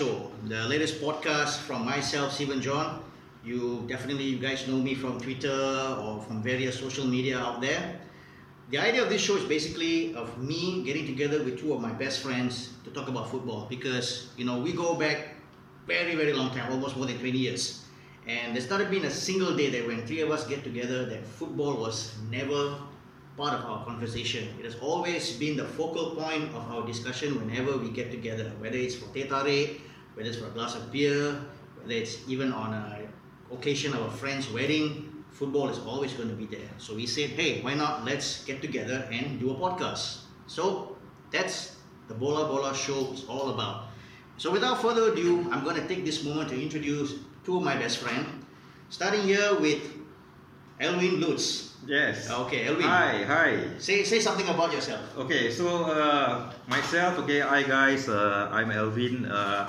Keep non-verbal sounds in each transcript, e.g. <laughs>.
Show, the latest podcast from myself, Stephen John. You definitely, you guys know me from Twitter or from various social media out there. The idea of this show is basically of me getting together with two of my best friends to talk about football because you know we go back very very long time, almost more than 20 years. And there's not been a single day that when three of us get together that football was never part of our conversation. It has always been the focal point of our discussion whenever we get together, whether it's for teh tarik, whether it's for a glass of beer, whether it's even on a occasion of a friend's wedding, football is always going to be there. So we said, hey, why not let's get together and do a podcast. So that's the Bola Bola show is all about. So without further ado, I'm going to take this moment to introduce two of my best friends. Starting here with Elwin Lutz. Yes. Okay, Elwin. Hi, hi. Say say something about yourself. Okay, so uh, myself, okay, hi guys, uh, I'm Elwin. Uh,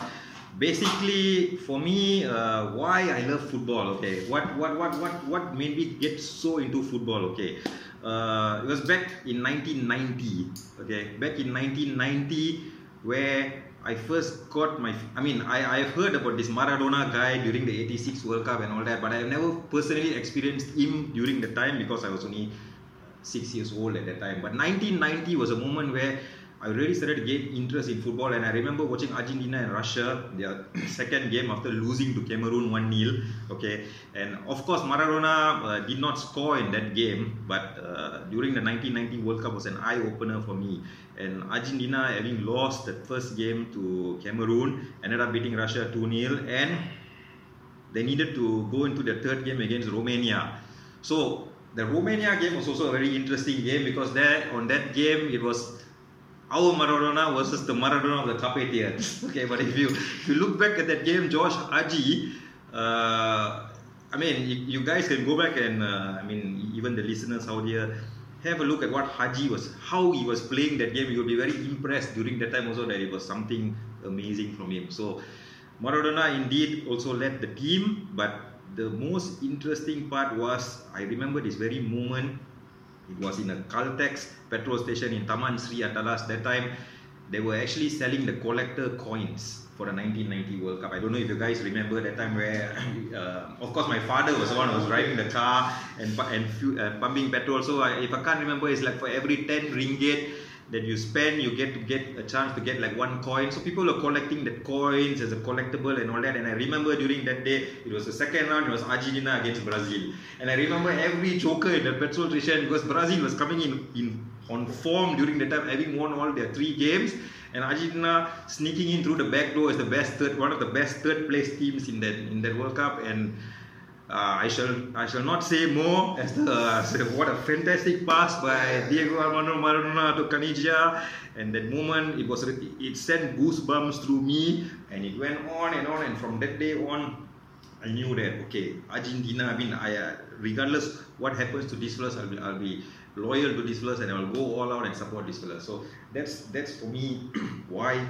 basically, for me, uh, why I love football, okay, what what what what what made me get so into football, okay. Uh, it was back in 1990, okay, back in 1990, where I first got my, I mean, I, I've heard about this Maradona guy during the 86 World Cup and all that, but I've never personally experienced him during the time because I was only six years old at that time. But 1990 was a moment where I really started get interest in football, and I remember watching Argentina and Russia, their <coughs> second game after losing to Cameroon 1 0. Okay, and of course, Maradona uh, did not score in that game, but uh, during the 1990 World Cup was an eye opener for me. And Argentina, having lost the first game to Cameroon, ended up beating Russia 2 0, and they needed to go into the third game against Romania. So the Romania game was also a very interesting game because there on that game it was our Maradona versus the Maradona of the Carpathians. <laughs> okay, but if you if you look back at that game, Josh Hagi, uh, I mean, you, you, guys can go back and uh, I mean, even the listeners out here, have a look at what Hagi was, how he was playing that game. You'll be very impressed during that time also that it was something amazing from him. So Maradona indeed also led the team, but the most interesting part was I remember this very moment it was in a Caltex petrol station in Taman Sri Atalas. That time, they were actually selling the collector coins for the 1990 World Cup. I don't know if you guys remember that time where, <coughs> uh, of course, my father was the one who was driving the car and and uh, pumping petrol. So I, if I can't remember, it's like for every 10 ringgit that you spend, you get to get a chance to get like one coin. So people are collecting the coins as a collectible and all that. And I remember during that day, it was the second round, it was Argentina against Brazil. And I remember every joker in the petrol station because Brazil was coming in, in on form during the time, having won all their three games. And Argentina sneaking in through the back door is the best third, one of the best third place teams in that in that World Cup. And I shall I shall not say more as the uh, what a fantastic pass by Diego Armando Maradona to Caniggia and that moment it was it sent goosebumps through me and it went on and on. And from that day on I knew that okay Argentina I mean I uh, regardless what happens to this fellas I'll be, I'll be loyal to this fellas and I'll go all out and support this fellas. So that's that's for me <clears throat> why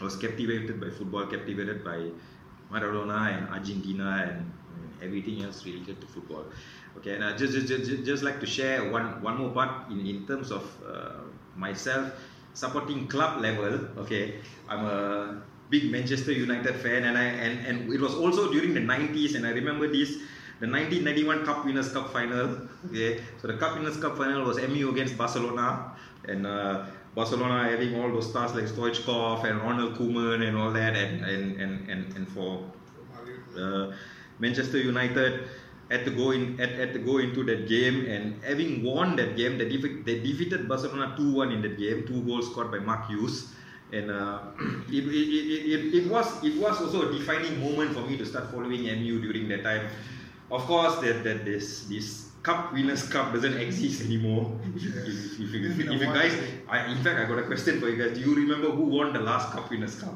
I was captivated by football captivated by Maradona and Argentina and everything else related to football. Okay, and I just, just, just, just like to share one, one more part in, in terms of uh, myself supporting club level. Okay, I'm a big Manchester United fan, and I and, and it was also during the 90s, and I remember this. The 1991 Cup Winners' Cup final. Okay, so the Cup Winners' Cup final was MU against Barcelona, and uh, Barcelona having all those stars like Stoichkov and Ronald Koeman and all that, and and and and, and for uh, Manchester United had to go in had, had to go into that game and having won that game they, defe- they defeated Barcelona 2-1 in that game two goals scored by Mark Hughes and uh, <clears throat> it, it, it, it, was it was also a defining moment for me to start following MU during that time of course that, that this this Cup Winners' Cup doesn't <laughs> exist anymore. if, if, if, if, if you guys, I, in fact, I got a question for you guys. Do you remember who won the last Cup Winners' Cup?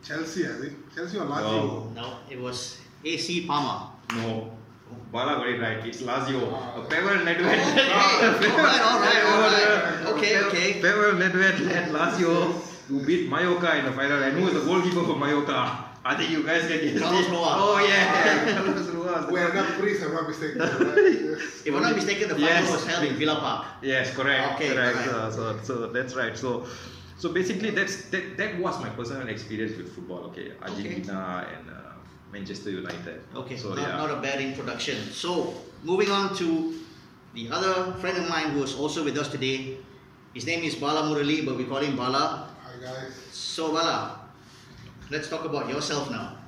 Chelsea, I think. Chelsea or Lazio? Oh. No, it was AC Parma. No. Bala got it right. It's Lazio. Uh, Pavel Nedved. alright, alright, alright. Okay, okay. Pavel Nedved led Lazio to beat Mallorca in the final. And who was the goalkeeper for Mallorca? I think you guys can guess Carlos Roa. Oh yeah, Carlos Roa. We are not Greece, <laughs> if I'm not mistaken. If I'm not mistaken, the final yes. was held in Villa Park. Yes, correct. Okay, correct. correct. So, so, so that's right. So So basically, that's that, that was my personal experience with football. Okay, Argentina and uh, Manchester United. Okay, so not, yeah. not a bad introduction. So, moving on to the other friend of mine who is also with us today. His name is Bala Murali, but we call him Bala. Hi guys. So, Bala, let's talk about yourself now.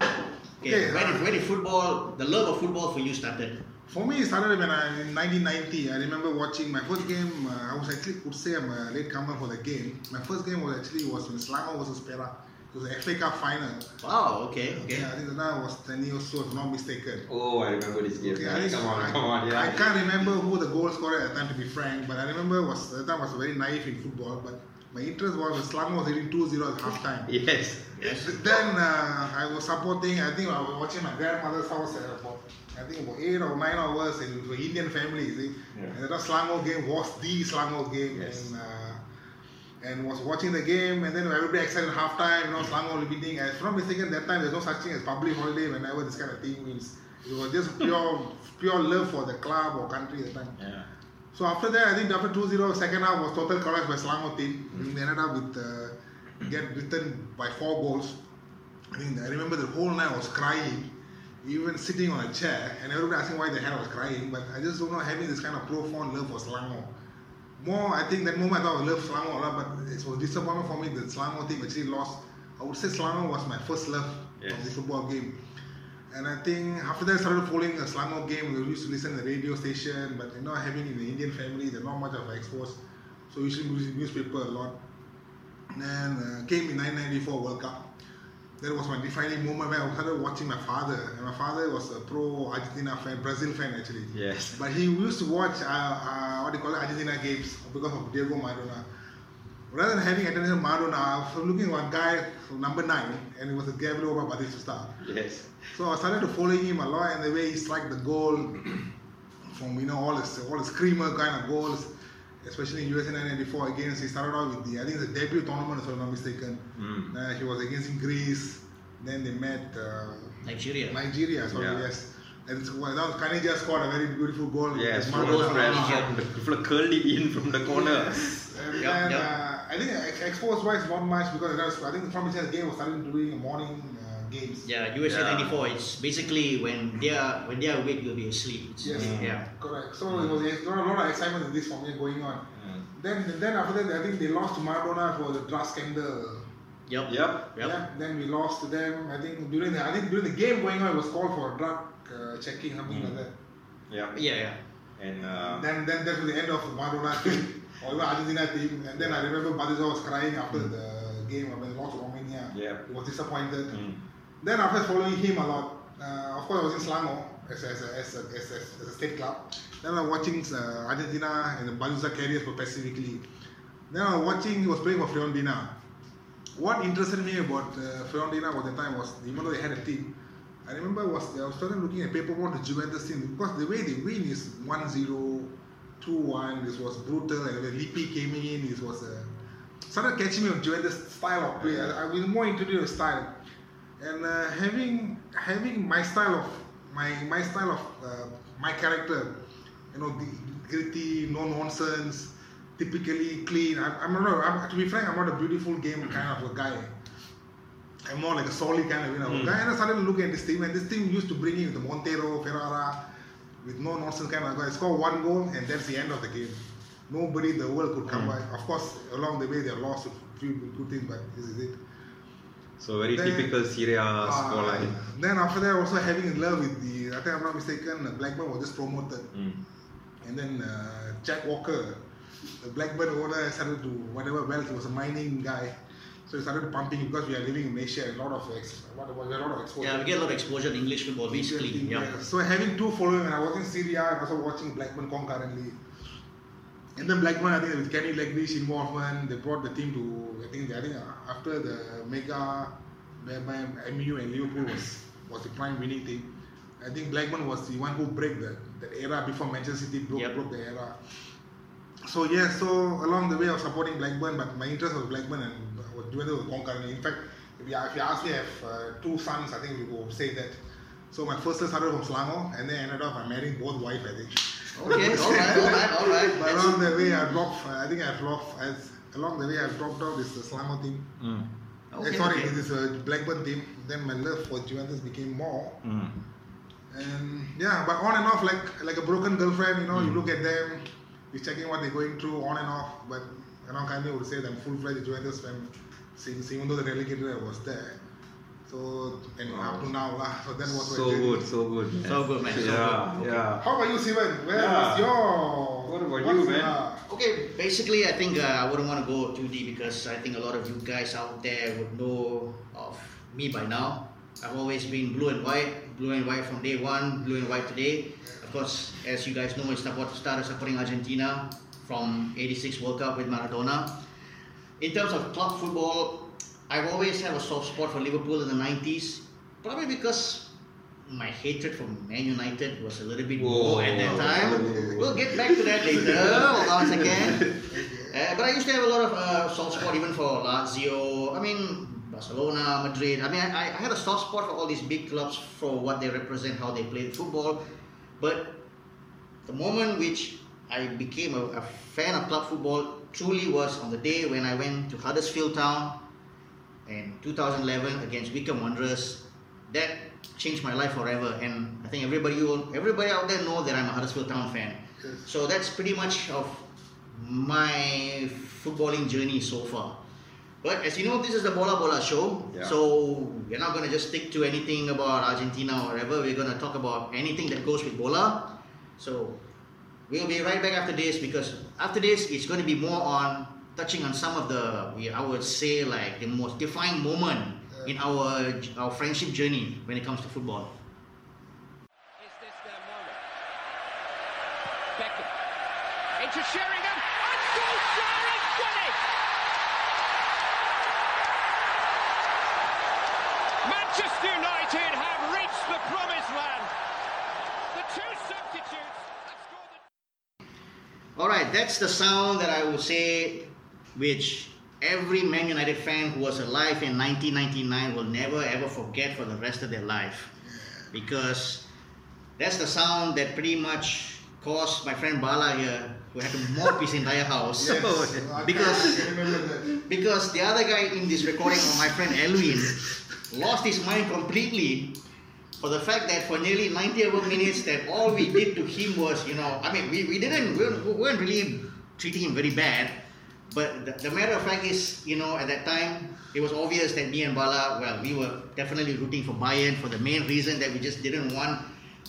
Okay, when, uh, did, when did football, the love of football for you started? For me, it started when I in 1990. I remember watching my first game. Uh, I was actually could say I'm a late comer for the game. My first game was actually was when Selangor versus Perak. It was the FA Cup final. Wow, okay, okay. Yeah, I think that was 10 years old, if not mistaken. Oh, I remember this game. Okay, I, think- come on, I, come on, yeah. I can't remember who the goal scorer at the time to be frank, but I remember was at the time I was very naive in football. But my interest was when Selangor was leading 2-0 at half time. <laughs> Yes. Yes. Then uh, I was supporting. I think I was watching my grandmother's house at about I think about eight or nine hours in an Indian family. You see, Yeah. and that Selangor game was the Selangor game, Yes. and uh, and was watching the game. And then everybody excited at halftime. You know, Selangor leading. If I'm not mistaken, that time there's no such thing as public holiday whenever this kind of thing wins. It was just <laughs> pure pure love for the club or country at the time. Yeah. So after that, I think after 2-0, second half was total collapse by Selangor team. They ended up with uh, get beaten by four goals. I think I remember the whole night I was crying, even sitting on a chair, and everybody asking why the hell I was crying. But I just don't know having this kind of profound love for Selangor. More, I think that moment I thought I loved Selangor a lot, but it was disappointment for me that Selangor team actually lost. I would say Selangor was my first love Yes. of the football game. And I think after that I started following the Selangor game. We used to listen to the radio station, but you know, having in the Indian family, they're not much of exposed. So we used to read newspaper a lot. Then uh, came in 1994 World Cup. That was my defining moment when I started watching my father. And my father was a pro Argentina fan, Brazil fan actually. Yes. But he used to watch uh, uh, what do you call it, Argentina games because of Diego Maradona. Rather than having attention Maradona, I was looking at one guy, number nine, and it was a Gabriel Batistuta. Yes. So I started to following him a lot and the way he struck the goal <clears throat> from you know all his all his screamer kind of goals, especially in USA 1994 against he started out with the I think the debut tournament if I'm not mistaken. Mm. Uh, he was against Greece, then they met uh, Nigeria. Nigeria, sorry, Yeah. yes. And it's, well, that was Caniggia scored a very beautiful goal. Yes. with From Maradona. the <laughs> from the curled it in from the corner. And Yup, then yup. Uh, I think ex- exposed wise not much because that was, I think from the game was starting doing morning games. Yeah, USA Yeah. 94. It's basically when they are when they are awake, you'll be asleep. It's, Yes. Yeah. Correct. So it was a lot, a lot of excitement in this for me going on. Mm. Then, then after that, I think they lost to Maradona for the drug scandal. Yep. Yep. Yep. Yeah. Then we lost to them. I think during the I think during the game going on, it was called for drug uh, checking something Mm. like that. Yeah. Yeah, yeah. And uh, Then then that was the end of Maradona team or even Argentina team. And then I remember Batistuta was crying after the game when they lost to Romania. Yeah. He was disappointed. mm. Then after following him a lot, uh, of course I was in Selangor as, as, a, as, a, as, a, as a state club. Then I was watching uh, Argentina and the Baluza Carriers specifically. Then I was watching, he was playing for Fiorentina. What interested me about uh, Fiorentina at the time was, even though they had a team, I remember was I was starting looking at paperwork the Juventus team because the way they win is 1-0, 2-1, this was brutal and when Lippi came in, this was uh, started catching me on Juventus style of play. I, I was more into the style and uh, having having my style of my my style of uh, my character, you know, the gritty, no nonsense, typically clean. I, I'm not. I'm, to be frank, I'm not a beautiful game kind of a guy. I'm more like a solid kind of you know Mm. guy. And I started looking at this team, and this team used to bring in the Montero, Ferrara, with no nonsense kind of guy. Score one goal, and that's the end of the game. Nobody in the world could come Mm. by. Of course, along the way they lost a few good teams, but this is it. So very Then- typical Serie A Uh, scoreline. then after that, also having in love with the, I think I'm not mistaken, Blackburn was just promoted. Mm. And then uh, Jack Walker, the Blackburn owner, started to, whatever wealth, he was a mining guy. So he started pumping because we are living in Malaysia, a lot of, ex, what, what, a lot of exposure. Yeah, we get a lot of exposure in English football, basically. Yeah. Yeah. So having two following, and I was in Serie A I was also watching Blackburn concurrently. And then Blackburn, I think with Kenny Dalglish involvement, they brought the team to, I think, I think uh, after the mega, whereby MU and Liverpool was, was the prime winning team. I think Blackburn was the one who broke that, that era before Manchester City broke, Yep. broke the era. So yeah, so along the way I was supporting Blackburn, but my interest was Blackburn and I was doing it concurrently. In fact, if you, if you ask me, I have uh, two sons, I think we will say that. So my first started from Selangor and then ended up marrying both wife, I think. Okay, all right, all right, all right. But along the way, I lost. I think I've lost. As along the way I've dropped out this uh, Selangor team. Mm. Eh, sorry, this is a Blackburn team. Then my love for Juventus became more. Mm. And yeah, but on and off, like like a broken girlfriend, you know, Hmm. you look at them, you're checking what they're going through, on and off. But you know, kindly would say that I'm full-fledged Juventus fan since even though the relegated I was there. So and Wow. up to now, lah. So that was my So journey. good, so good. man. So good, man, so Yeah, good. yeah. How about you, Sivan? Where Yeah. was your? What about what's, you, man? uh, Okay, basically, I think uh, I wouldn't want to go too deep because I think a lot of you guys out there would know of me by now. I've always been blue and white, blue and white from day one, blue and white today. Of course, as you guys know, I support, started supporting Argentina from 86 World Cup with Maradona. In terms of club football, I've always had a soft spot for Liverpool in the 90s, probably because my hatred for Man United was a little bit more at that Whoa. time. We'll get back to that later. Hold on a second. Uh, but I used to have a lot of uh, soft spot even for Lazio. I mean, Barcelona, Madrid. I mean, I, I had a soft spot for all these big clubs for what they represent, how they play football. But the moment which I became a, a fan of club football truly was on the day when I went to Huddersfield Town in 2011 against Wycombe Wanderers. That changed my life forever, and I think everybody everybody out there know that I'm a Huddersfield Town fan. Yes. So that's pretty much of my footballing journey so far. But as you know, this is the Bola Bola show. Yeah. So we're not going to just stick to anything about Argentina or whatever. We're going to talk about anything that goes with Bola. So we'll be right back after this because after this, it's going to be more on touching on some of the, I would say, like the most defining moment in our our friendship journey when it comes to football. Is this their moment? Beckham into Sheringham and Solskjaer has done it! Manchester United have reached the promised land. The two substitutes the All right, that's the sound that I will say, which every Man United fan who was alive in 1999 will never ever forget for the rest of their life, because that's the sound that pretty much caused my friend Bala here, who had to mop his entire house, <laughs> Yes, because can remember that. because the other guy in this recording, my friend Elwin, lost his mind completely for the fact that for nearly 90 over minutes that all we did to him was, you know, I mean, we, we didn't, we weren't, we weren't really treating him very bad. But the, the matter of fact is, you know, at that time, it was obvious that me and Bala, well, we were definitely rooting for Bayern for the main reason that we just didn't want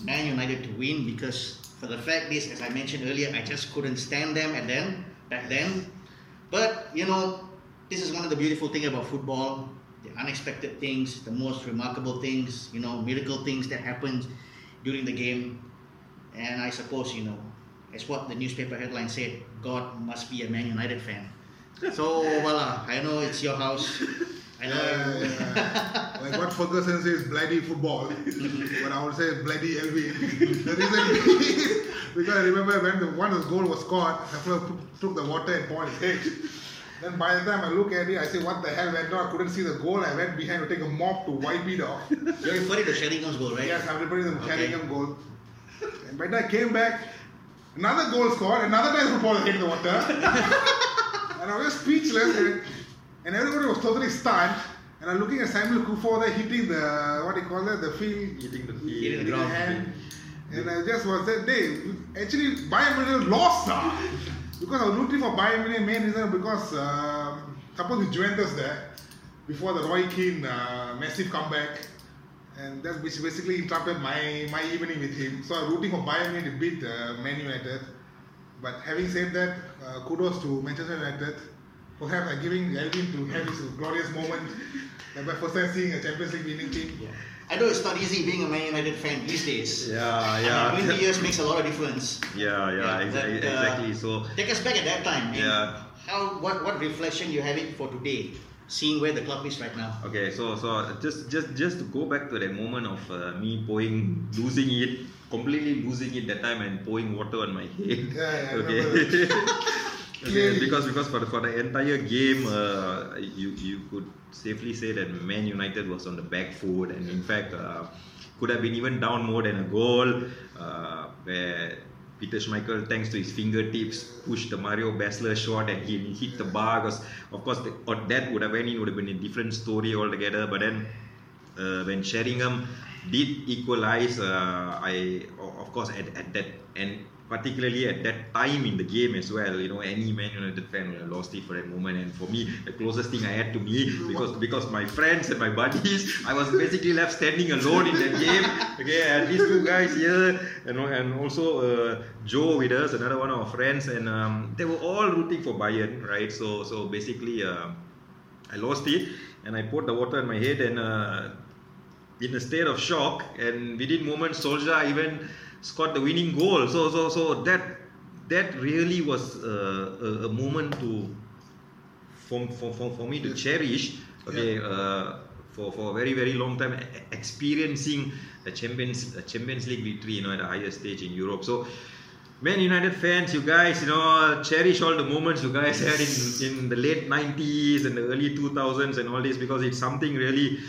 Man United to win because for the fact is, as I mentioned earlier, I just couldn't stand them and then, back then. But, you know, this is one of the beautiful things about football the unexpected things, the most remarkable things, you know, miracle things that happened during the game. And I suppose, you know, as what the newspaper headline said, God must be a Man United fan. <laughs> So, voila, I know it's your house. <laughs> I know. Yeah, yeah. like what Ferguson says, bloody football. <laughs> but I would say bloody LV. the reason being, because I remember when the one goal was scored, Hefler took- took the water and poured his head. Then by the time I look at it, I say, what the hell went on? I couldn't see the goal. I went behind to take a mop to wipe it off. You're referring to Sheringham's goal, right? Yes, I'm referring to the Okay. Sheringham goal. And by the time I came back, another goal scored, another time football hit the water. <laughs> and I was speechless, and, and everybody was totally stunned. And I'm looking at Samuel Kuffour there hitting the, what do you call that, the field. Hitting the Hitting field. the ground. his hand. And I just was that day, actually, Bayern Munich lost now. Because I was rooting for Bayern Munich, main reason because, um, suppose with Juventus there, before the Roy Keane uh, massive comeback, and that which basically interrupted my, my evening with him. So I'm rooting for Bayern Munich to beat uh, Man United. But having said that, uh, kudos to Manchester United for have, uh, giving Elvin to have his glorious moment. like my first time seeing a Champions League winning team. Yeah. I know it's not easy being a Man United fan these days. Yeah, I mean, yeah. 20 years makes a lot of difference. Yeah, yeah, Yeah, exactly, but, uh, exactly. So, Take us back at that time. Yeah. How what what reflection you have it for today, seeing where the club is right now. okay, so so just just just to go back to that moment of uh, me pouring, losing it, completely losing it that time and pouring water on my head. Yeah, yeah, <laughs> okay. <laughs> Okay, because because for the, for the entire game, uh, you you could safely say that Man United was on the back foot, and in fact, uh, could have been even down more than a goal. Uh, where Peter Schmeichel, thanks to his fingertips, pushed the Mario Basler shot and he hit the bar. Because of course, the, or that would have in would have been a different story altogether. But then uh, when Sheringham did equalize, uh, I of course at, at that and particularly at that time in the game as well, you know, any Man United fan would have lost it for that moment. And for me, the closest thing I had to me because because my friends and my buddies, I was basically left standing alone in that game. Okay, and these two guys here, and and also uh, Joe with us, another one of our friends, and um, they were all rooting for Bayern, right? So so basically, uh, I lost it, and I poured the water in my head and. Uh, in a state of shock, and within moments, Solskjaer even scored the winning goal. So, so, so that that really was uh, a, a moment to for, for, for, for me to cherish. Okay, uh, for, for a very very long time, experiencing a Champions a Champions League victory, you know, at the highest stage in Europe. So. Man United fans, you guys, you know, cherish all the moments you guys had in, in the late 90s and the early 2000s and all this because it's something really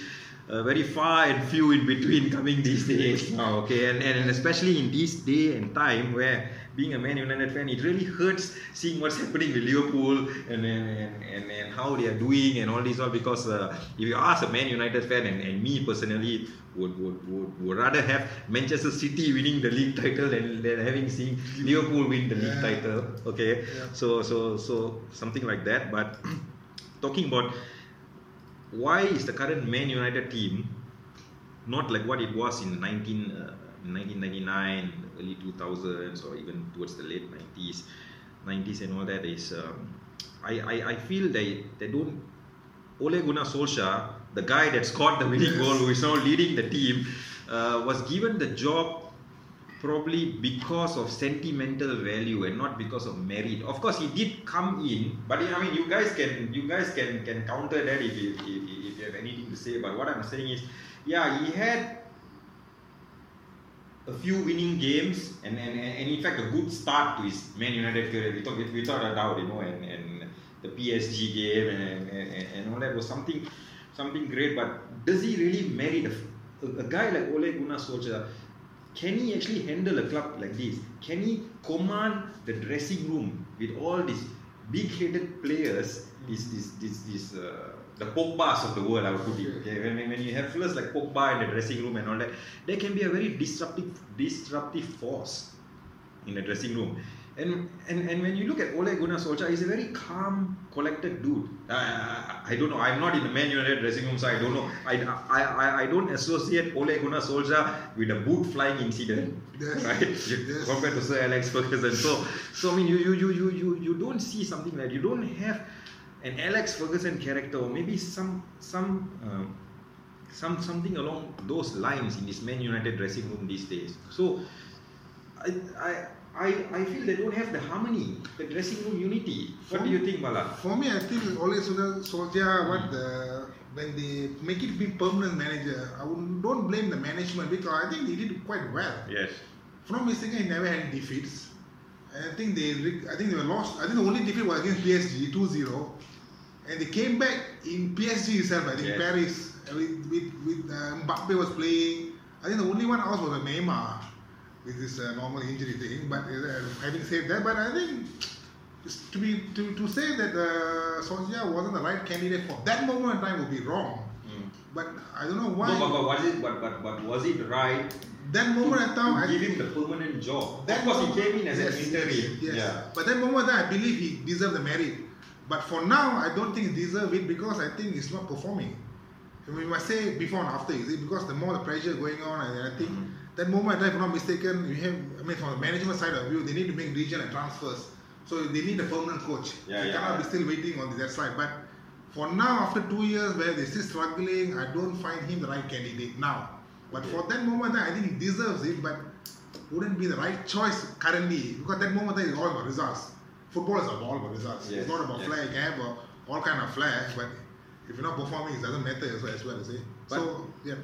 uh, very far and few in between <laughs> coming these days now, okay? And, and, and especially in this day and time where being a Man United fan, it really hurts seeing what's <laughs> happening with Liverpool and, and, and, and how they are doing and all this all because uh, if you ask a Man United fan and, and me personally would, would, would, would rather have Manchester City winning the league title than, than having seen Liverpool win the league title, okay? Yeah. So, so, so something like that. But <clears throat> talking about why is the current Man United team not like what it was in 19, uh, 1999, early 2000s, or even towards the late 90s, 90s and all that is, um, I, I, I feel they, they don't, Ole Gunnar Solskjaer, the guy that scored the winning goal, who is now leading the team, uh, was given the job probably because of sentimental value and not because of merit. Of course, he did come in, but I mean, you guys can you guys can can counter that if you, if, if you have anything to say. But what I'm saying is, yeah, he had a few winning games and, and, and, in fact a good start to his Man United career without, without a doubt, you know, and, and the PSG game and, and, and all that was something something great. But does he really merit a, a guy like Ole Gunnar Solskjaer? Can he actually handle a club like this? Can he command the dressing room with all these big-headed players? These, these, these, these uh, the Pogba's of the world, I would put it. Okay? When, when you have players like Pogba in the dressing room and all that, they can be a very disruptive, disruptive force in the dressing room. And, and, and when you look at Ole Gunnar Solskjaer, he's a very calm, collected dude. I, I, I don't know. I'm not in the Man United dressing room, so I don't know. I, I, I, I don't associate Ole Gunnar Solskjaer with a boot flying incident, Yes. <laughs> right? Yes. Compared to Sir Alex Ferguson. So, so I mean, you, you, you, you, you, you don't see something like you don't have an Alex Ferguson character, or maybe some some. Um, some something along those lines in this Man United dressing room these days. So I, I, I, I feel they don't have the harmony, the dressing room unity. What do you think, Bala? For me, I think Ole Gunnar Solskjaer, what the when they make it be permanent manager, I would, don't blame the management because I think they did quite well. Yes. From mistaken, he never had defeats. I think they, I think they were lost. I think the only defeat was against PSG, 2-0. And they came back in PSG itself. I think Yes. Paris with with, with uh, Mbappe was playing. I think the only one else was Neymar with this uh, normal injury thing. But uh, having said that, but I think to be to, to say that uh, wasn't the right candidate for that moment in time would be wrong. But I don't know why. No, but, but was it but, but but was it right that moment in time, I give him the permanent job? That was he came in as yes, an interim. Yes. Yeah. But that moment, I believe he deserved the merit. But for now, I don't think he deserves it because I think he's not performing. We must say before and after, is it? Because the more the pressure going on, and I think Mhm. That moment, if I'm not mistaken, you have, I mean, from the management side of view, they need to make regional transfers. So they need a permanent coach. Yeah, they yeah. cannot be still waiting on that side. But for now, after two years where they're still struggling, I don't find him the right candidate now. But Okay. for that moment, I think he deserves it, but wouldn't be the right choice currently because that moment is all about results. Football is all about results. Yes, It's not about yes. flag, eh, have all kind of flags, but if you're not performing, it doesn't matter as well. As well, see. So yeah,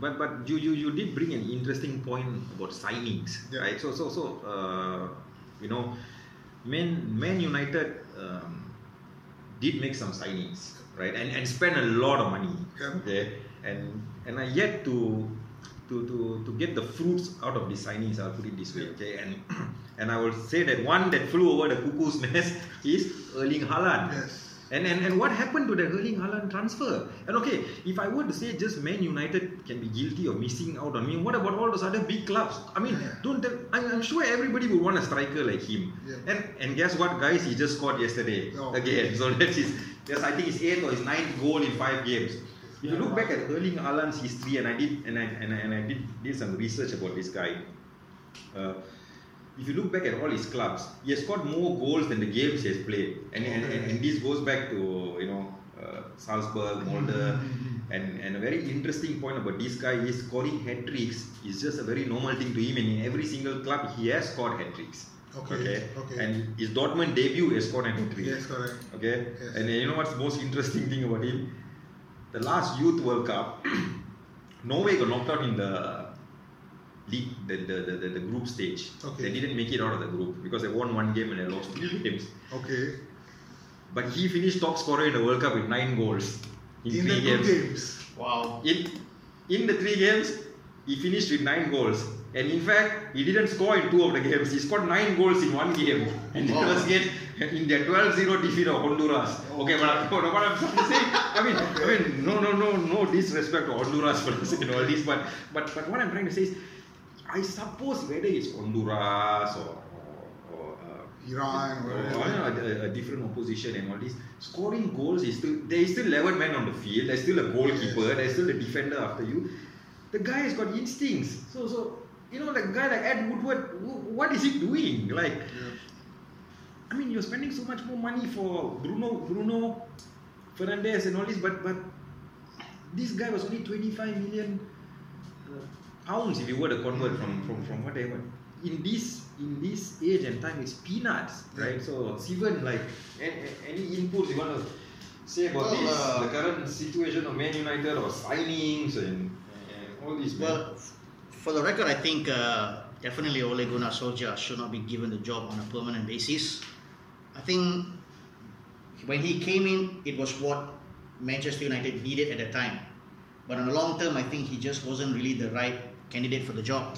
But but you, you, you did bring an interesting point about signings, Yeah. right? So so so uh, you know, Man Man United um, did make some signings, right? And and spend a lot of money, Yeah. okay? And and I yet to to, to, to get the fruits out of the signings. I'll put it this way, okay? And <clears throat> and I will say that one that flew over the cuckoo's <laughs> nest is Erling Haaland. Yes. And, and and what happened to that Erling Haaland transfer? And okay, if I were to say just Man United can be guilty of missing out on me, what about all those other big clubs? I mean, Yeah. don't tell, I'm, I'm sure everybody would want a striker like him. Yeah. And and guess what, guys? He just scored yesterday Oh. again. So that's his. Yes, I think his eighth or his ninth goal in five games. If you look back at Erling Haaland's history, and I did and I and I, and I did did some research about this guy. Uh, if you look back at all his clubs, he has scored more goals than the games he has played, and and, and, and this goes back to you know uh, Salzburg, Molde, and and a very interesting point about this guy is scoring hat tricks is just a very normal thing to him, and in every single club he has scored hat tricks. Okay, okay. And his Dortmund debut he has scored a hat trick. Yes, correct. Okay, Yes. and you know what's the most interesting thing about him? The last Youth World Cup, <clears throat> Norway got knocked out in the league, the, the, the, the, the group stage. Okay. They didn't make it out of the group because they won one game and they lost three games. Okay. But he finished top scorer in the World Cup with nine goals in, In three the two games. games. Wow. In, in the three games, he finished with nine goals. And in fact, he didn't score in two of the games. He scored nine goals in one game. <laughs> And Wow. it was again in their 12-0 defeat of Honduras. Okay, but <laughs> I- what I'm trying to say, I mean, I mean, no, no, no, no disrespect to Honduras for saying all this, but, but, but what I'm trying to say is, I suppose whether it's Honduras or, uh, Iran or or, a, different opposition and all this. Scoring goals is still there is still 11 men on the field. There's still a goalkeeper. Yes. There's still a defender after you. The guy has got instincts. So so you know, like a guy like Ed Woodward, what is he doing? Like, Yeah. I mean, you're spending so much more money for Bruno Bruno Fernandes and all this, but but this guy was only 25 million uh, pounds if you were to convert from from from whatever. In this in this age and time, it's peanuts, right? So even like, a- a- any inputs you want to say about Well, this, uh, the current situation of Man United or signings and, and all this? man? Well, f- for the record, I think uh, definitely Ole Gunnar Solskjaer should not be given the job on a permanent basis. I think when he came in, it was what Manchester United needed at the time. But on the long term, I think he just wasn't really the right candidate for the job.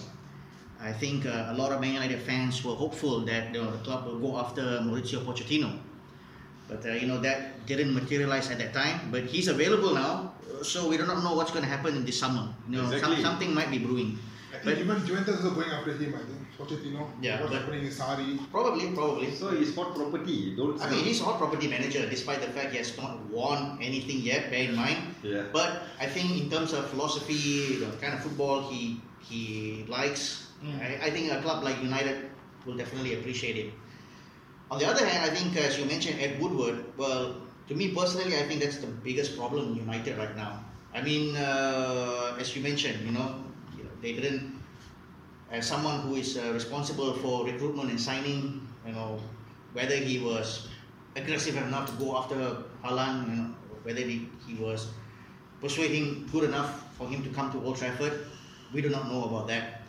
I think uh, a lot of Man United fans were hopeful that you know, the club will go after Maurizio Pochettino. But uh, you know that didn't materialize at that time. But he's available now, so we do not know what's going to happen in this summer. You know, some, something might be brewing. I But think even Juventus is going after him, I think. Pochettino. Yeah, What's happening in Sarri. probably, probably. so he's not property. Don't I mean, he's not property manager, despite the fact he has not won anything yet. Bear in mind. Yeah. But I think in terms of philosophy, the kind of football he he likes, Mm. I, I think a club like United will definitely appreciate it. On the other hand, I think as you mentioned Ed Woodward, well, to me personally, I think that's the biggest problem in United right now. I mean, uh, as you mentioned, you know, they didn't. As someone who is uh, responsible for recruitment and signing, you know, whether he was aggressive enough to go after Haaland, you know, whether he, he was persuading good enough for him to come to Old Trafford, we do not know about that.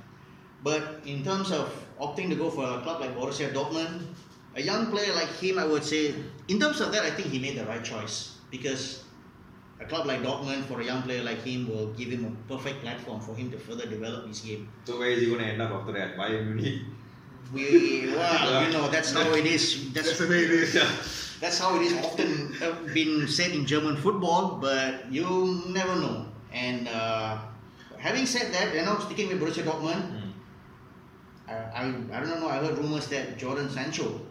But in terms of opting to go for a club like Borussia Dortmund, a young player like him, I would say, in terms of that, I think he made the right choice because a club like Dortmund for a young player like him will give him a perfect platform for him to further develop his game. So where is he going to end up after that? Bayern Munich. We, well, you know, that's how it is. That's, That's the way it is. that's how it is often uh, been said in German football, but you never know. And uh, having said that, you know, sticking with Borussia Dortmund, Hmm. I, I, I don't know. I heard rumors that Jadon Sancho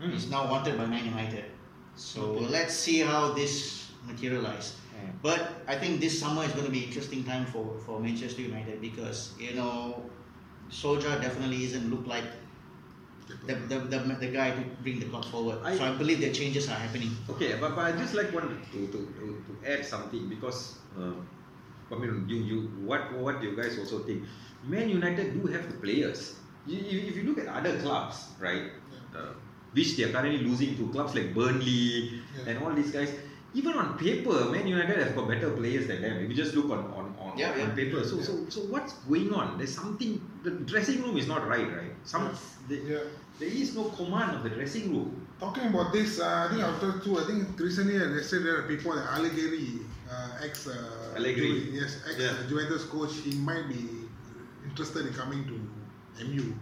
Hmm. is now wanted by Man United. So Okay. let's see how this materializes. Hmm. But I think this summer is going to be interesting time for, for Manchester United because you know, Soldier definitely isn't look like the, the, the, the guy to bring the club forward. I- so I believe the changes are happening. Okay, but, but I just like wanted to, to, to, to add something because uh, I mean you, you what what you guys also think. Man United do have the players. You, you, if you look at other clubs, right, uh, which they are currently losing to clubs like Burnley Yeah. and all these guys, even on paper, Man United has got better players than them. If you just look on on, on, Yeah, on yeah. paper, so so so what's going on? There's something. The dressing room is not right, right? Some the, Yeah. there is no command of the dressing room. Talking about this, uh, I think after two, I think recently I said there are people that Allegri, uh, ex uh, Allegri. Ju- yes, ex Yeah. Juventus coach, he might be interested in coming to MU.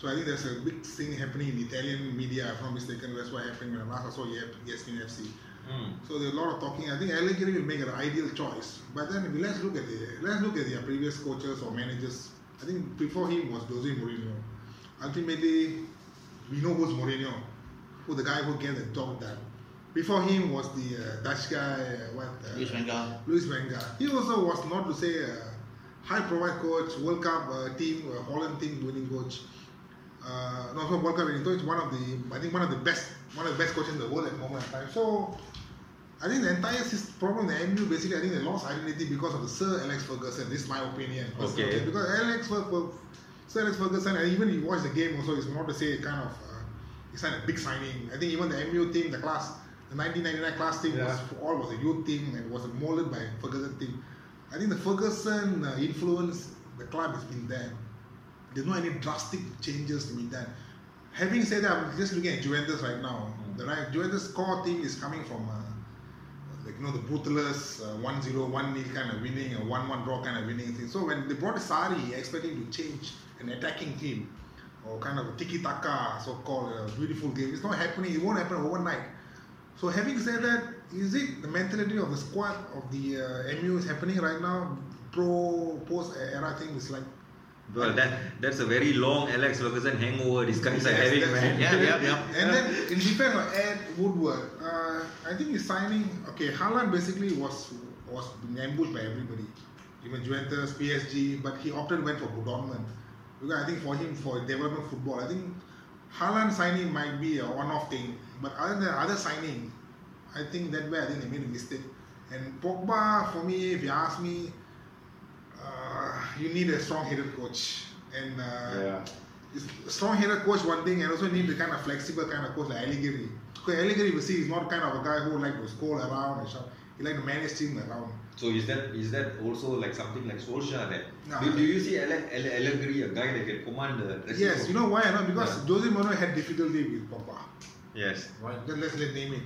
So I think there's a big thing happening in Italian media, if I'm not mistaken. That's what happened when I last saw ESPN FC. Hmm. So there's a lot of talking. I think Allegri will make an ideal choice. But then let's look at the let's look at their previous coaches or managers. I think before him was Jose Mourinho. Ultimately, we know who's Mourinho, who the guy who gave the job done. Before him was the uh, Dutch guy, uh, what? Uh, Luis Gaal. Luis Gaal. He also was not to say a high profile coach, World Cup uh, team, uh, Holland team winning coach. Uh, no, not World Cup winning coach. One of the, I think one of the best, one of the best coaches in the world at the moment in time. So, I think the entire problem the MU basically, I think they lost identity because of the Sir Alex Ferguson. This is my opinion. Okay. Because Alex Fer- Sir Alex Ferguson, and even if you watch the game also, it's not to say kind of, uh, it's not a big signing. I think even the MU team, the class, the 1999 class team was Yeah. all was a youth team and was molded by Ferguson team. I think the Ferguson uh, influence, the club has been there. There's not any drastic changes to be done. Having said that, I'm just looking at Juventus right now. The right Juventus core team is coming from uh, like you know the ruthless uh, 1-0, 1-0 kind of winning, a 1-1 draw kind of winning thing. So when they brought Sarri, expecting to change an attacking team or kind of a tiki-taka so-called uh, beautiful game, it's not happening. It won't happen overnight. So having said that, is it the mentality of the squad of the uh, MU is happening right now? Pro post era thing is like Well, that that's a very long Alex Ferguson hangover these guys are Yes, having, man. Yeah, yeah, yeah. And then in defense of Ed Woodward, uh, I think he's signing. Okay, Haaland basically was was being ambushed by everybody, even Juventus, PSG, but he opted went for Dortmund because I think for him for development football, I think Haaland signing might be a one-off thing, but other than other signing, I think that way I think they made a mistake. And Pogba, for me, if you ask me, uh, you need a strong-headed coach, and uh, Yeah. is strong-headed coach one thing, and also need the kind of flexible kind of coach like Allegri. Because Allegri, you see, is not kind of a guy who like to score around and stuff. He like to manage team around. So is that is that also like something like Solskjaer then? No. Do, do you see Allegri a guy that can command the Yes, you know why? not? Because Yeah. Jose Mourinho had difficulty with Pogba. Yes, Right? Then let's let name it.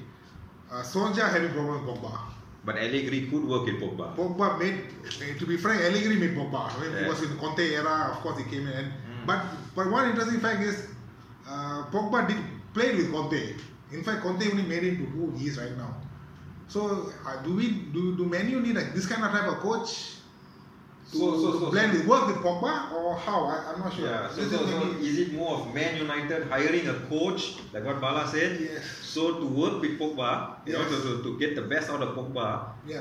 Uh, Solskjaer having problem with Pogba. But Allegri could work in Pogba. Pogba made, eh, to be frank, Allegri made Pogba. When he Yeah. was in Conte era, of course he came in. And, Mm. But but one interesting fact is, uh, Pogba did played with Conte. In fact, Conte only made him to who he is right now. So uh, do we do do Manu need like this kind of type of coach to So- so- so- blend with Pogba or how? I, I'm not sure. Yeah, so, Is so, it so is it more of Man United hiring a coach, like what Bala said? Yes. So to work with Pogba, you know, Yes. to, to, to get the best out of Pogba, yeah.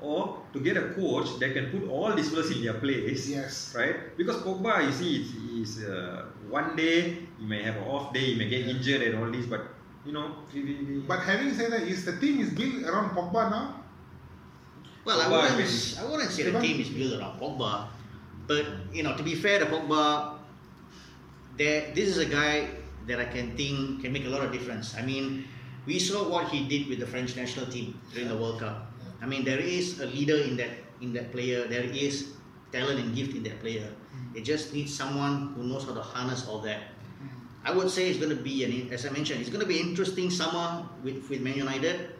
or to get a coach that can put all these players in their place. Yes. Right? Because Pogba, you see, is uh, one day he may have an off day, he may get Yeah. injured and all this, but you know, But having said that, is the team is built around Pogba now? Well, I Pogba, I wouldn't, I wouldn't say the team is built around Pogba, but you know, to be fair to Pogba, there this is a guy that I can think can make a lot of difference. I mean, we saw what he did with the French national team during the World Cup. I mean, there is a leader in that in that player. There is talent and gift in that player. It just needs someone who knows how to harness all that. I would say it's going to be, an, as I mentioned, it's going to be interesting summer with, with Man United.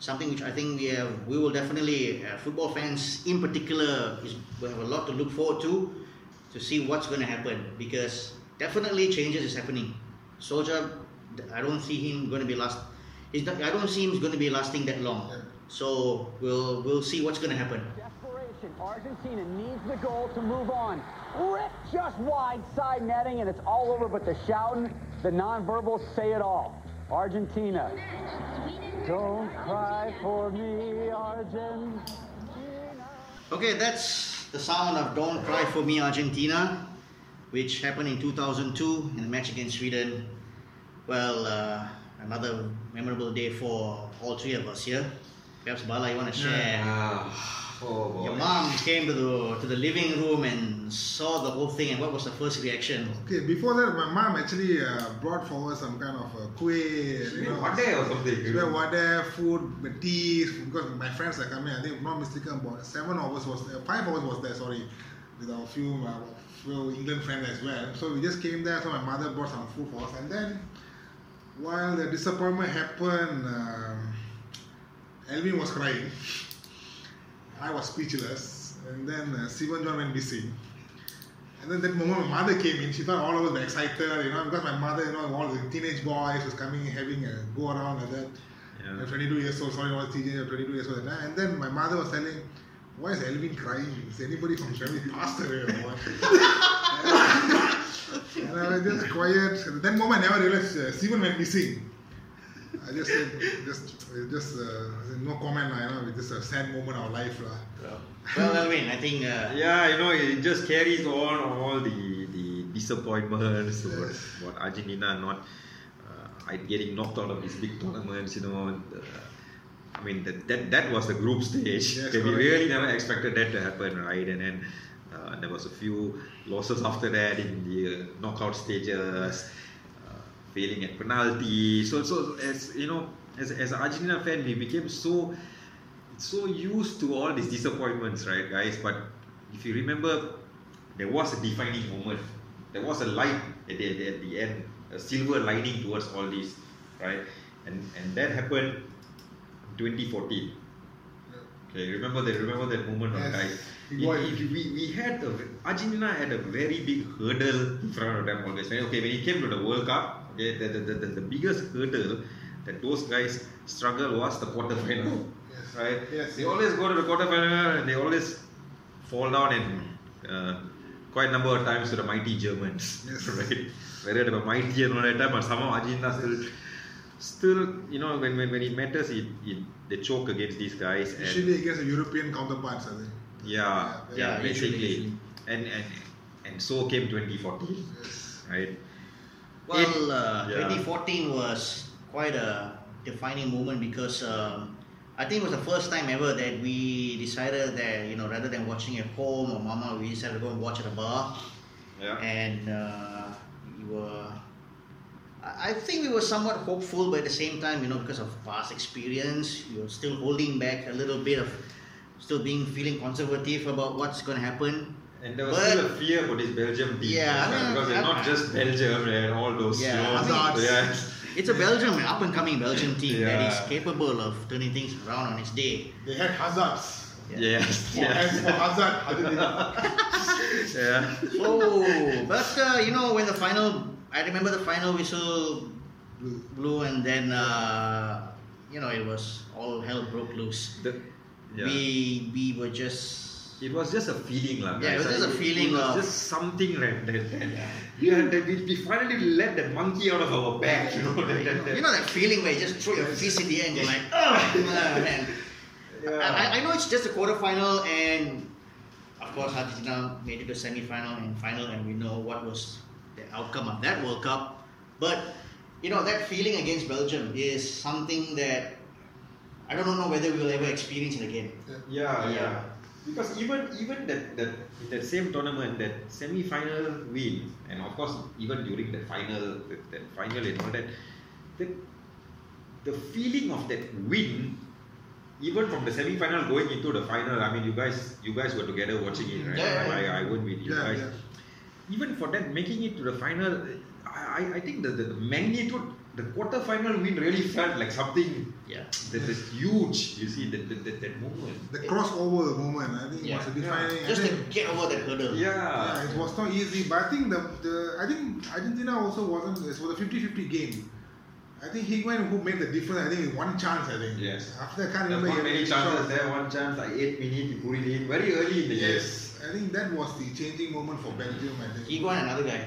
Something which I think we have, we will definitely, uh, football fans in particular, is, will have a lot to look forward to, to see what's going to happen because definitely changes is happening. Soldier, I don't see him going to be last. Not, I don't see him going to be lasting that long. So we'll we'll see what's going to happen. Desperation. Argentina needs the goal to move on. Ripped just wide side netting, and it's all over. But the shouting, the nonverbals say it all. Argentina. Don't cry for me, Argentina. Okay, that's the sound of Don't Cry For Me Argentina, which happened in 2002 in the match against Sweden. Well, uh, another memorable day for all three of us here. Perhaps Bala, you want to share? Ah, Oh. Your mom came to the to the living room and saw the whole thing, and what was the first reaction? Okay, before that, my mom actually uh, brought forward some kind of a kueh, you know, One day or something. you Well, know. what there, food, tea, because my friends are coming. I think, if not mistaken, about seven of us was there, five of us was there. Sorry, with our few, uh, few England friends as well. So we just came there. So my mother brought some food for us, and then while the disappointment happened, um, Elvin was crying. I was speechless, and then uh, Stephen John went missing. And then that moment, my mother came in. She thought all of us were excited, you know, because my mother, you know, all the teenage boys was coming, having a go around like that. Yeah. I'm 22 years old, sorry, not teenager, 22 years old. And then my mother was telling, why is Elvin crying? Is anybody from family passed away or what? <laughs> and I was just quiet. At that moment, I never realized uh, Stephen went missing. I just said, just, just uh, no comment, lah, you know, it's just a sad moment of life. lah. Well, Alvin, I think uh, Yeah, you know, it just carries on all the the disappointments about, Yes. about Argentina not uh, getting knocked out of these big tournaments. You know, the, I mean that, that that was the group stage. Yes, <laughs> we really never expected that to happen, right? And then uh, there was a few losses after that in the uh, knockout stages, uh, failing at penalty. So so as you know, as as an Argentina fan, we became so so used to all these disappointments, right, guys? But if you remember, there was a defining moment. There was a light at the, at the end, a silver lining towards all this, right? And and that happened in 2014. Okay, remember that? Remember that moment, Yes. guys? We It- got it- it. we, we had a, Argentina had a very big hurdle in front of them always. Okay, when it came to the World Cup, okay, the, the, the, the, biggest hurdle that those guys struggled was the quarterfinal Yes. right? Yes. They always go to the quarterfinal and they always fall down and uh, quite a number of times to the mighty Germans, Yes. <laughs> right? Whether they were mighty and all that time, but somehow Argentina still, still, you know, when, when, when it matters, it, it they choke against these guys. Usually against the European counterparts, I think. yeah, Yeah, yeah, yeah, usually, basically, usually. and and and so came 2014, Yes. right? Well, uh, Yeah. 2014 was quite a defining moment because um, I think it was the first time ever that we decided that you know rather than watching at home or mama, we decided to go and watch at a bar, Yeah. and uh, we were. I think we were somewhat hopeful, but at the same time, you know, because of past experience, we were still holding back a little bit of, still being feeling conservative about what's going to happen. And there was But- still a fear for this Belgium team Yeah, I mean, because they're I- not just Belgium and all those Yeah, slow I mean, starts. it's- It's a Belgium, up and coming Belgian team that is capable of turning things around on its day. They had Hazards. Yes. <laughs> For, yes. as for Hazard, Argentina. <laughs> yeah. Oh, but uh, you know when the final, I remember the final whistle blew, and then uh, you know it was all hell broke loose. The, yeah. We we were just it was just a feeling, lah. Yeah, it was just a feeling It was just something that, that, that we, had, that we, we finally let the monkey out of our back, you know. That, that, that, you know that feeling where you just throw your fist in the air and you're like, oh <laughs> man. Yeah. I, I know it's just a quarterfinal and of course Argentina made it to semi-final and final and we know what was the outcome of that World Cup. But you know that feeling against Belgium is something that I don't know whether we will ever experience it again. Yeah, Yeah. yeah. Because even even that that that same tournament, that semi-final win, and of course even during the final, that, that final and all that, the the feeling of that win, even from the semi-final going into the final. I mean, you guys you guys were together watching it, right? Yeah, yeah, I, I went with you Yeah, guys. yeah. Even for that, making it to the final, I, I- I think the, the, the magnitude, the quarter-final win really felt like something Yeah. that is huge. You see that that, that, that moment. The crossover moment, I think, Yeah. was a defining. Just I to get over that hurdle. Yeah. yeah, it was not easy, but I think the, the I think Argentina also wasn't. It was a 50-50 game. I think Higuain who made the difference. I think with one chance. I think. Yes. After I can't There's remember. not he many had chances there. One chance, like eight minutes, he put it in very early in the game. Yes, I think that was the changing moment for Belgium. I think. Higuain, another guy.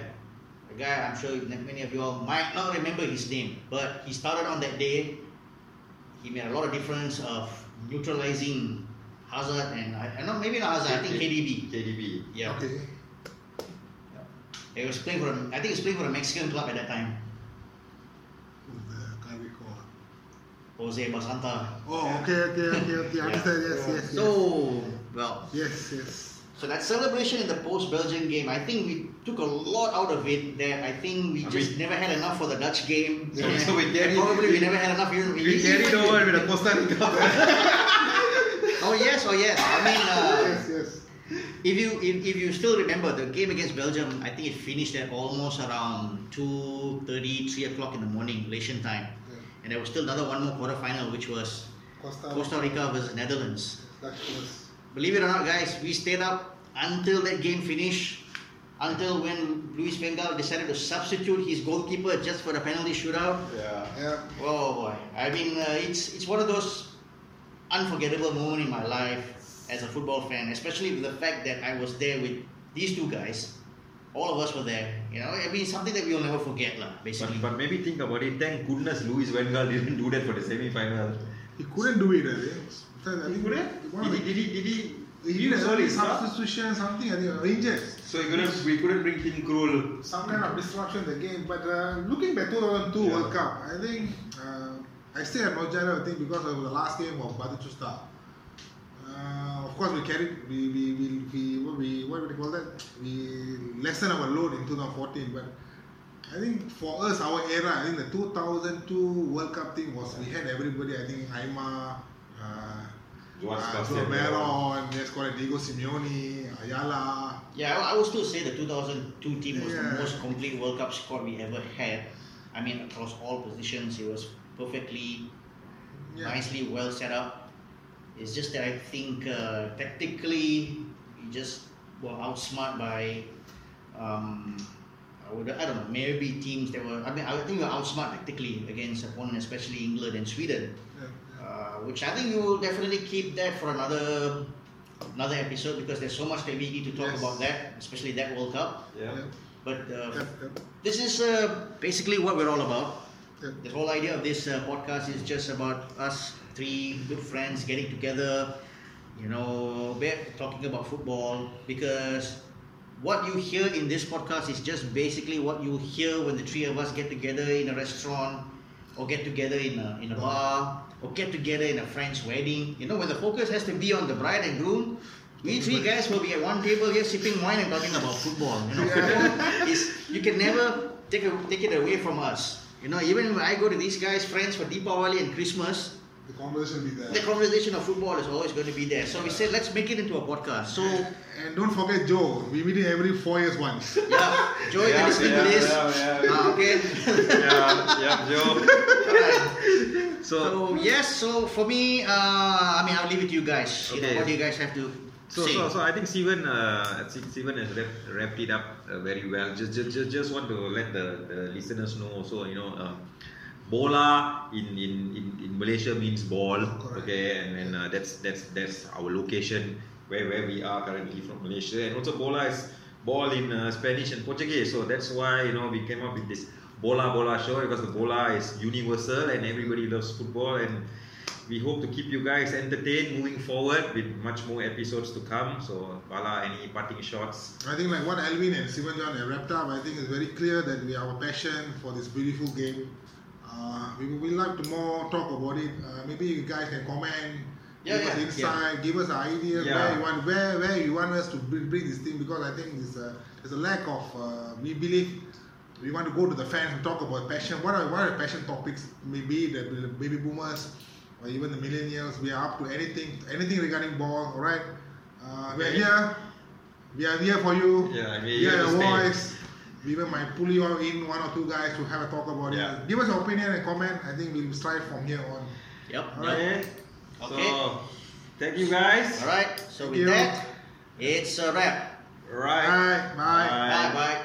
Guy I'm sure many of you all might not remember his name, but he started on that day. He made a lot of difference of neutralizing Hazard and I, I not maybe not Hazard. I think KDB. KDB. Yeah, Okay. he was playing for. A, I think he was playing for a Mexican club at that time. I can't recall. Jose Basanta. Oh, okay, okay, okay, okay. I understand. Yes, yes, yes. So Well, Yes, yes. So that celebration in the post-Belgian game, I think we took a lot out of it. That I think we I just mean- never had enough for the Dutch game. So- so we carried- probably we never had enough. Even, We carried over with the Costa Rica. <laughs> Oh yes, oh yes. I mean, uh, Yes, yes. if you if, if you still remember the game against Belgium, I think it finished at almost around 2.30, 3 o'clock in the morning, Malaysian time. Yeah. And there was still another one more quarter final, which was Costa, Costa Rica versus Netherlands. Dutch was- Believe it or not, guys, we stayed up until that game finished. Until when Louis Van Gaal decided to substitute his goalkeeper just for the penalty shootout. yeah. Yeah. Oh boy! I mean, uh, it's it's one of those unforgettable moments in my life as a football fan, especially with the fact that I was there with these two guys. All of us were there. You know, I mean, it's something that we'll never forget, lah. Basically. But, but maybe think about it. Thank goodness Louis Van Gaal didn't do that for the semi-final. He couldn't do it, I think. Because I think couldn't. One Did he? Did he? Did he? he did use early his substitution, something, I think, or injured. So he couldn't. We couldn't bring Tim Krul. Some kind of disruption in the game. But uh, looking back 2002 Yeah. World Cup, I think uh, I still at Nojara, I think, because of the last game of Batistuta. Uh, of course, we carried, we, we, we, we, what, we, what would you call that? We lessened our load in 2014. But I think for us, our era, I think the 2002 World Cup thing was we had everybody. I think Aimar, uh, Juan uh, Sebastian Joe Veron, let's call it Diego Simeone, Ayala. Yeah, I I would still say the 2002 team was Yeah. the most complete World Cup squad we ever had. I mean, across all positions, it was perfectly, Yeah. nicely well set up. It's just that I think uh, tactically, we just were outsmart by, um, I, would, I don't know, maybe teams that were. I mean, I think we were outsmart tactically against opponents, especially England and Sweden. Yeah. Uh, which I think we will definitely keep that for another another episode because there's so much that we need to talk Yes. about that, especially that World Cup. Yeah. Yeah. But uh, Yeah, yeah. this is uh, basically what we're all about. Yeah. The whole idea of this uh, podcast is just about us three good friends getting together, you know, we're talking about football because what you hear in this podcast is just basically what you hear when the three of us get together in a restaurant or get together in a, in a bar or get together in a friend's wedding. You know, when the focus has to be on the bride and groom, we three guys will be at one table here sipping wine and talking about football. You know, football is you can never take a, take it away from us. You know, even when I go to these guys' friends for Deepavali and Christmas, The conversation be there. the conversation of football is always going to be there. So we said, let's make it into a podcast. So, And don't forget Joe. We meet him every four years once. <laughs> yeah, Joey, Yeah, you're listening yeah, to this. yeah, yeah. Ah, okay. yeah, yeah, Joe. Alright. <laughs> So, So yes, so for me, uh, I mean, I'll leave it to you guys. You know, what do you guys have to so, say? so, so I think Steven, uh, Steven has wrapped, wrapped it up uh, very well. Just, just, just, just want to let the, the listeners know also, you know, um, Bola in, in, in, in Malaysia means ball, Correct. okay, and then uh, that's that's that's our location where, where we are currently from Malaysia, and also Bola is ball in uh, Spanish and Portuguese, so that's why you know we came up with this Bola Bola show because the Bola is universal and everybody loves football, and we hope to keep you guys entertained moving forward with much more episodes to come. So, Bala, any parting shots? I think like what Alvin and Steven John have wrapped up, I think it's very clear that we our passion for this beautiful game. Uh, we we like to more talk about it. Uh, maybe you guys can comment, Yeah, give us yeah, insight, give us ideas Yeah. where you want where where you want us to bring, bring this thing because I think there's a there's a lack of uh, we believe we want to go to the fans and talk about passion. What are what are passion topics? Maybe the, the baby boomers or even the millennials. We are up to anything anything regarding ball. All right, uh, we are here. We are here for you. Yeah, we we are your voice. We even might pull you in one or two guys to have a talk about Yeah. it. Give us your opinion and comment. I think we'll strive from here on. Yep. All right. yep. Okay. Okay. So, thank you guys. All right. So Thank with you. that, it's a wrap. Right. Bye. Bye. Bye bye.